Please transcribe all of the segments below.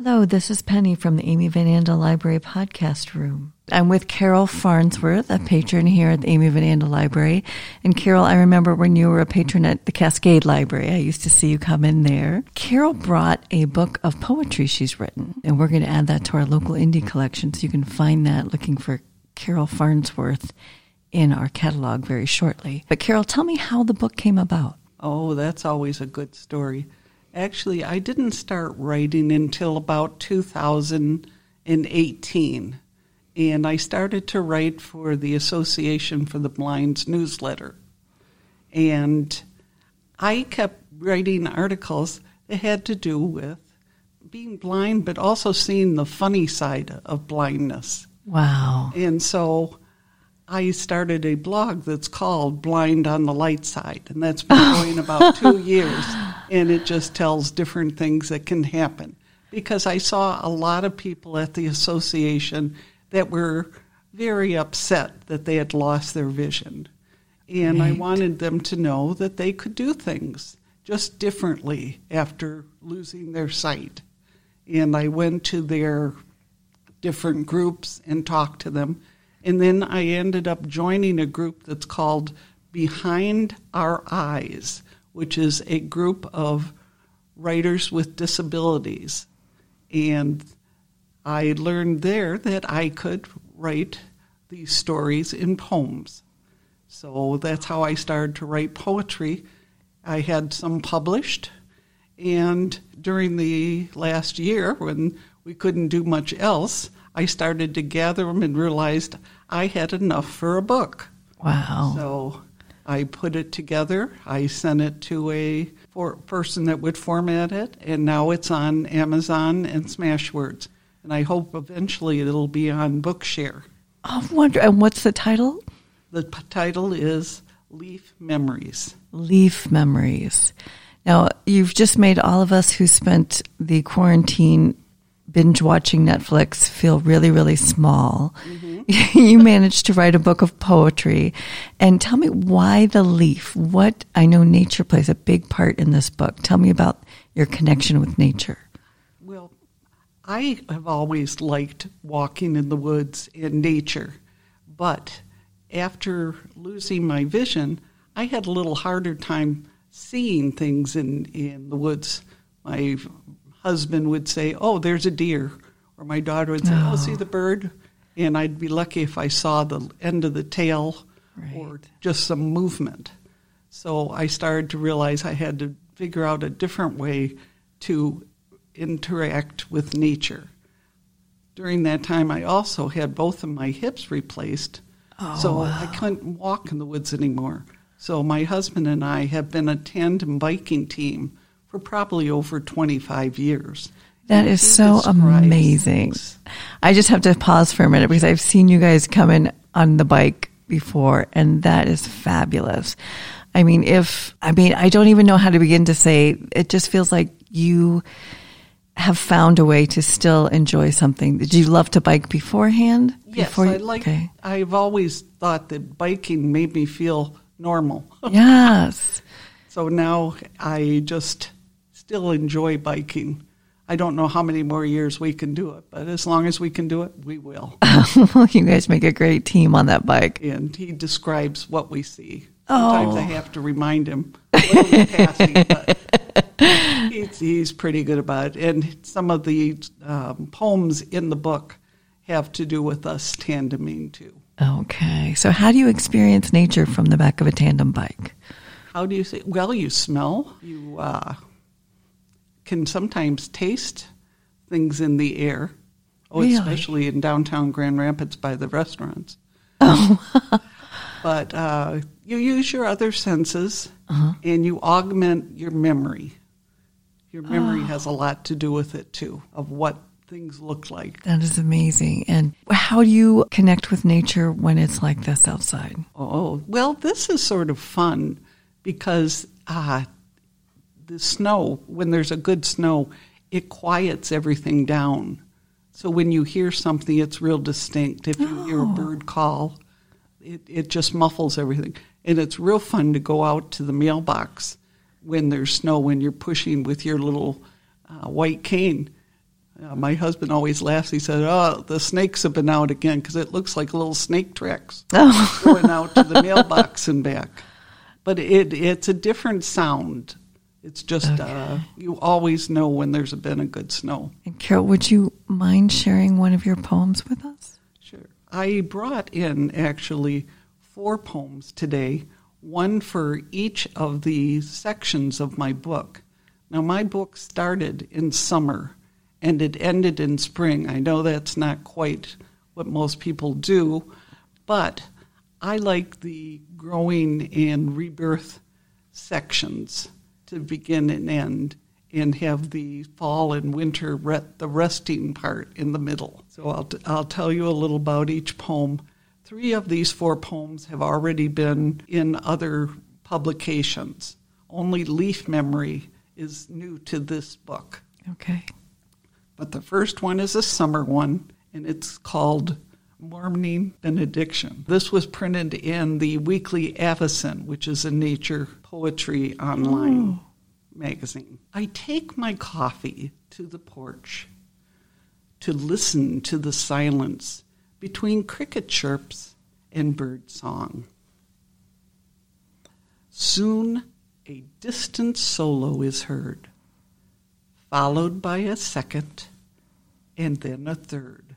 Hello, this is Penny from the Amy Van Andel Library podcast room. I'm with Carol Farnsworth, a patron here at the Amy Van Andel Library. And Carol, I remember when you were a patron at the Cascade Library, I used to see you come in there. Carol brought a book of poetry she's written, and we're going to add that to our local indie collection, so you can find that looking for Carol Farnsworth in our catalog very shortly. But Carol, tell me how the book came about. Oh, that's always a good story. Actually, I didn't start writing until about 2018. And I started to write for the Association for the Blind's newsletter. And I kept writing articles that had to do with being blind, but also seeing the funny side of blindness. Wow. And so I started a blog that's called Blind on the Light Side, and that's been going about two years. And it just tells different things that can happen. Because I saw a lot of people at the association that were very upset that they had lost their vision. And right. I wanted them to know that they could do things just differently after losing their sight. And I went to their different groups and talked to them and then I ended up joining a group that's called Behind Our Eyes, which is a group of writers with disabilities. And I learned there that I could write these stories in poems. So that's how I started to write poetry. I had some published, and during the last year, when we couldn't do much else, I started to gather them and realized I had enough for a book. Wow. So I put it together. I sent it to a person that would format it, and now it's on Amazon and Smashwords. And I hope eventually it'll be on Bookshare. Oh, wonder. And what's the title? The p- title is Leaf Memories. Leaf Memories. Now, you've just made all of us who spent the quarantine binge watching Netflix feel really, really small. Mm-hmm. you managed to write a book of poetry. And tell me why the leaf? What I know nature plays a big part in this book. Tell me about your connection with nature. Well, I have always liked walking in the woods in nature. But after losing my vision, I had a little harder time seeing things in, in the woods. My husband would say, "Oh, there's a deer," or my daughter would say, "Oh, oh see the bird," and I'd be lucky if I saw the end of the tail right. or just some movement. So I started to realize I had to figure out a different way to interact with nature. During that time, I also had both of my hips replaced, oh, so wow. I couldn't walk in the woods anymore. So my husband and I have been a tandem biking team for probably over 25 years. That is so amazing. I just have to pause for a minute because I've seen you guys come in on the bike before, and that is fabulous. I mean, if, I mean, I don't even know how to begin to say, it just feels like you have found a way to still enjoy something. Did you love to bike beforehand? Yes, Before you, I like, okay. I've always thought that biking made me feel normal. yes. so now I just still enjoy biking. I don't know how many more years we can do it, but as long as we can do it, we will. you guys make a great team on that bike. And he describes what we see. Sometimes oh. I have to remind him passing, he's, he's, pretty good about it. And some of the um, poems in the book have to do with us tandeming too. Okay. So, how do you experience nature from the back of a tandem bike? How do you say? Well, you smell. You uh, can sometimes taste things in the air. Oh, really? especially in downtown Grand Rapids by the restaurants. Oh. but uh, you use your other senses uh-huh. and you augment your memory. Your memory oh. has a lot to do with it too, of what things look like. That is amazing. And how do you connect with nature when it's like this outside? Oh, well, this is sort of fun because uh, the snow, when there's a good snow, it quiets everything down. So when you hear something, it's real distinct. If you oh. hear a oh. bird call, it, it just muffles everything. And it's real fun to go out to the mailbox when there's snow, when you're pushing with your little uh, white cane. Uh, my husband always laughs. He said, "Oh, the snakes have been out again because it looks like little snake tracks Oh, going out to the mailbox and back." But it it's a different sound. It's just uh, you always know when there's been a good snow. and Carol, would you mind sharing one of your poems with us? Sure. I brought in actually four poems today, one for each of the sections of my book. Now, my book started in summer and it ended in spring. I know that's not quite what most people do, but I like the growing and rebirth sections to begin and end and have the fall and winter re- the resting part in the middle. So I'll, t- I'll tell you a little about each poem. Three of these four poems have already been in other publications. Only Leaf Memory is new to this book. Okay. But the first one is a summer one, and it's called Morning Benediction. This was printed in the Weekly Avocet, which is a nature poetry online magazine. I take my coffee to the porch to listen to the silence between cricket chirps and bird song. Soon a distant solo is heard followed by a second, and then a third.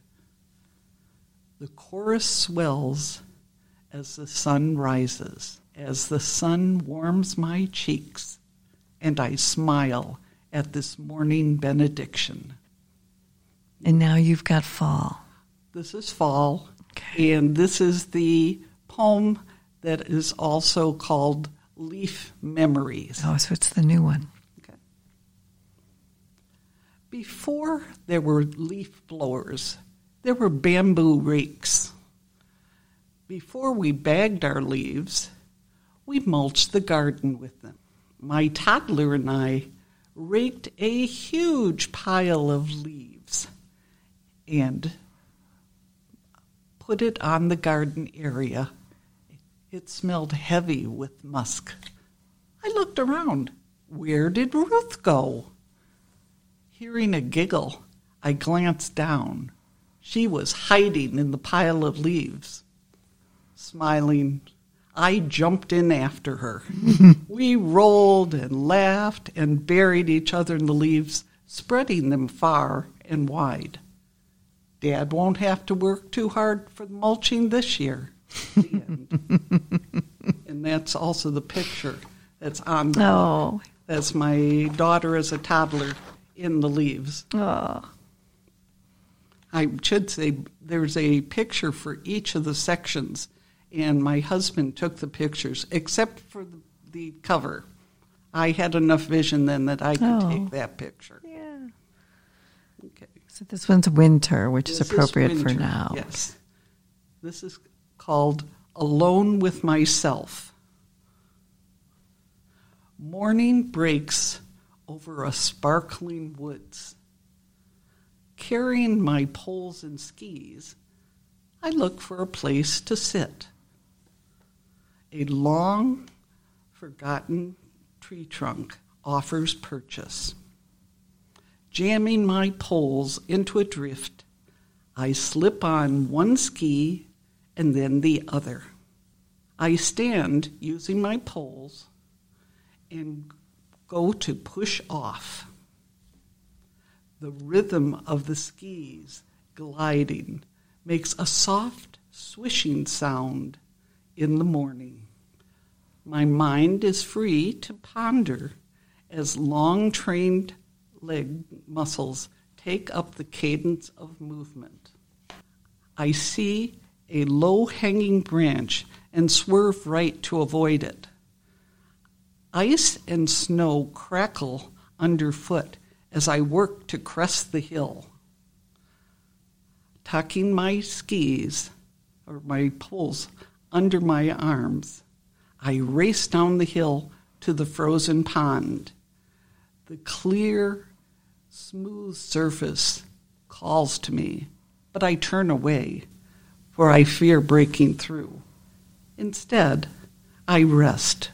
The chorus swells as the sun rises, as the sun warms my cheeks, and I smile at this morning benediction. And now you've got fall. This is fall, Okay. and this is the poem that is also called Leaf Memories. Oh, so it's the new one. Okay. Before there were leaf blowers, there were bamboo rakes. Before we bagged our leaves, we mulched the garden with them. My toddler and I raked a huge pile of leaves and put it on the garden area. It smelled heavy with musk. I looked around. Where did Ruth go? Hearing a giggle, I glanced down. She was hiding in the pile of leaves. Smiling, I jumped in after her. we rolled and laughed and buried each other in the leaves, spreading them far and wide. Dad won't have to work too hard for the mulching this year. And that's also the picture that's on the Oh, that's my daughter as a toddler in the leaves. oh. I should say there's a picture for each of the sections, and my husband took the pictures, except for the, the cover. I had enough vision then that I could Oh. take that picture. Yeah. Okay. So this one's winter, which is This appropriate for now. Yes. This is called Alone with Myself. Morning breaks over a sparkling woods. Carrying my poles and skis, I look for a place to sit. A long forgotten tree trunk offers purchase. Jamming my poles into a drift, I slip on one ski and then the other. I stand using my poles and go to push off. The rhythm of the skis gliding makes a soft swishing sound in the morning. My mind is free to ponder as long trained leg muscles take up the cadence of movement. I see a low hanging branch and swerve right to avoid it. Ice and snow crackle underfoot as I work to crest the hill. Tucking my skis or my poles under my arms, I race down the hill to the frozen pond. The clear, smooth surface calls to me, but I turn away, for I fear breaking through. Instead, I rest,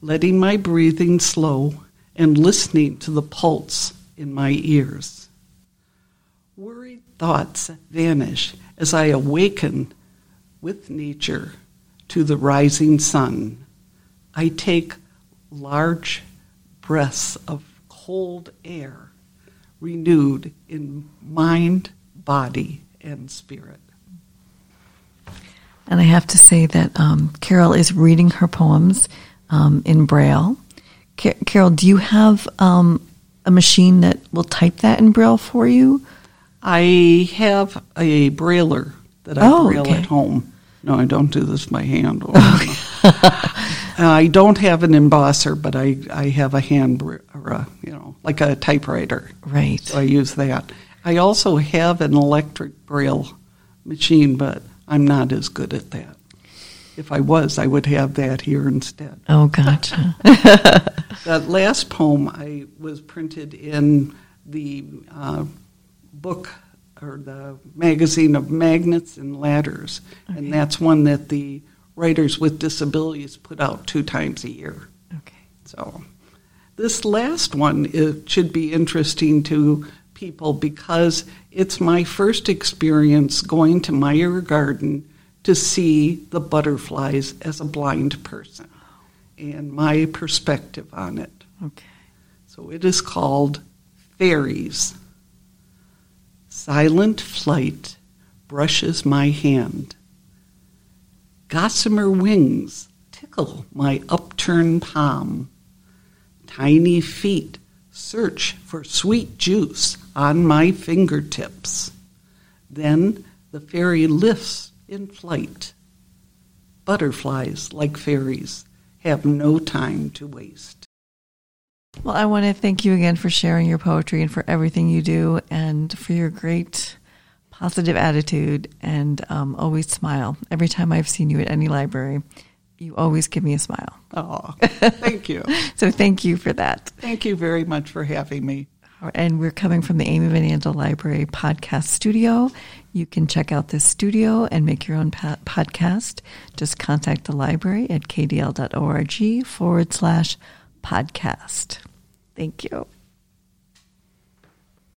letting my breathing slow and listening to the pulse in my ears. Worried thoughts vanish as I awaken with nature to the rising sun. I take large breaths of cold air, renewed in mind, body, and spirit. And I have to say that um, Carol is reading her poems um, in Braille. Car- Carol, do you have um, a machine that will type that in Braille for you? I have a brailler that I Oh, braille okay. at home. No, I don't do this by hand. I don't have an embosser, but I, I have a hand, or a, you know, like a typewriter. Right. So I use that. I also have an electric braille machine, but I'm not as good at that. If I was, I would have that here instead. Oh, gotcha. That last poem I was printed in the uh, book or the magazine of magnets and ladders, Okay. and that's one that the writers with disabilities put out two times a year. okay. So this last one it should be interesting to people because it's my first experience going to Meijer Garden to see the butterflies as a blind person and my perspective on it. Okay. So it is called Fairies. Silent flight brushes my hand. Gossamer wings tickle my upturned palm. Tiny feet search for sweet juice on my fingertips. Then the fairy lifts in flight. Butterflies, like fairies, have no time to waste. Well, I want to thank you again for sharing your poetry and for everything you do and for your great positive attitude and um, always smile. Every time I've seen you at any library, you always give me a smile. Oh, thank you. So thank you for that. Thank you very much for having me. And we're coming from the Amy Van Andel Library podcast studio. You can check out this studio and make your own pa- podcast. Just contact the library at kdl.org forward slash podcast. Thank you.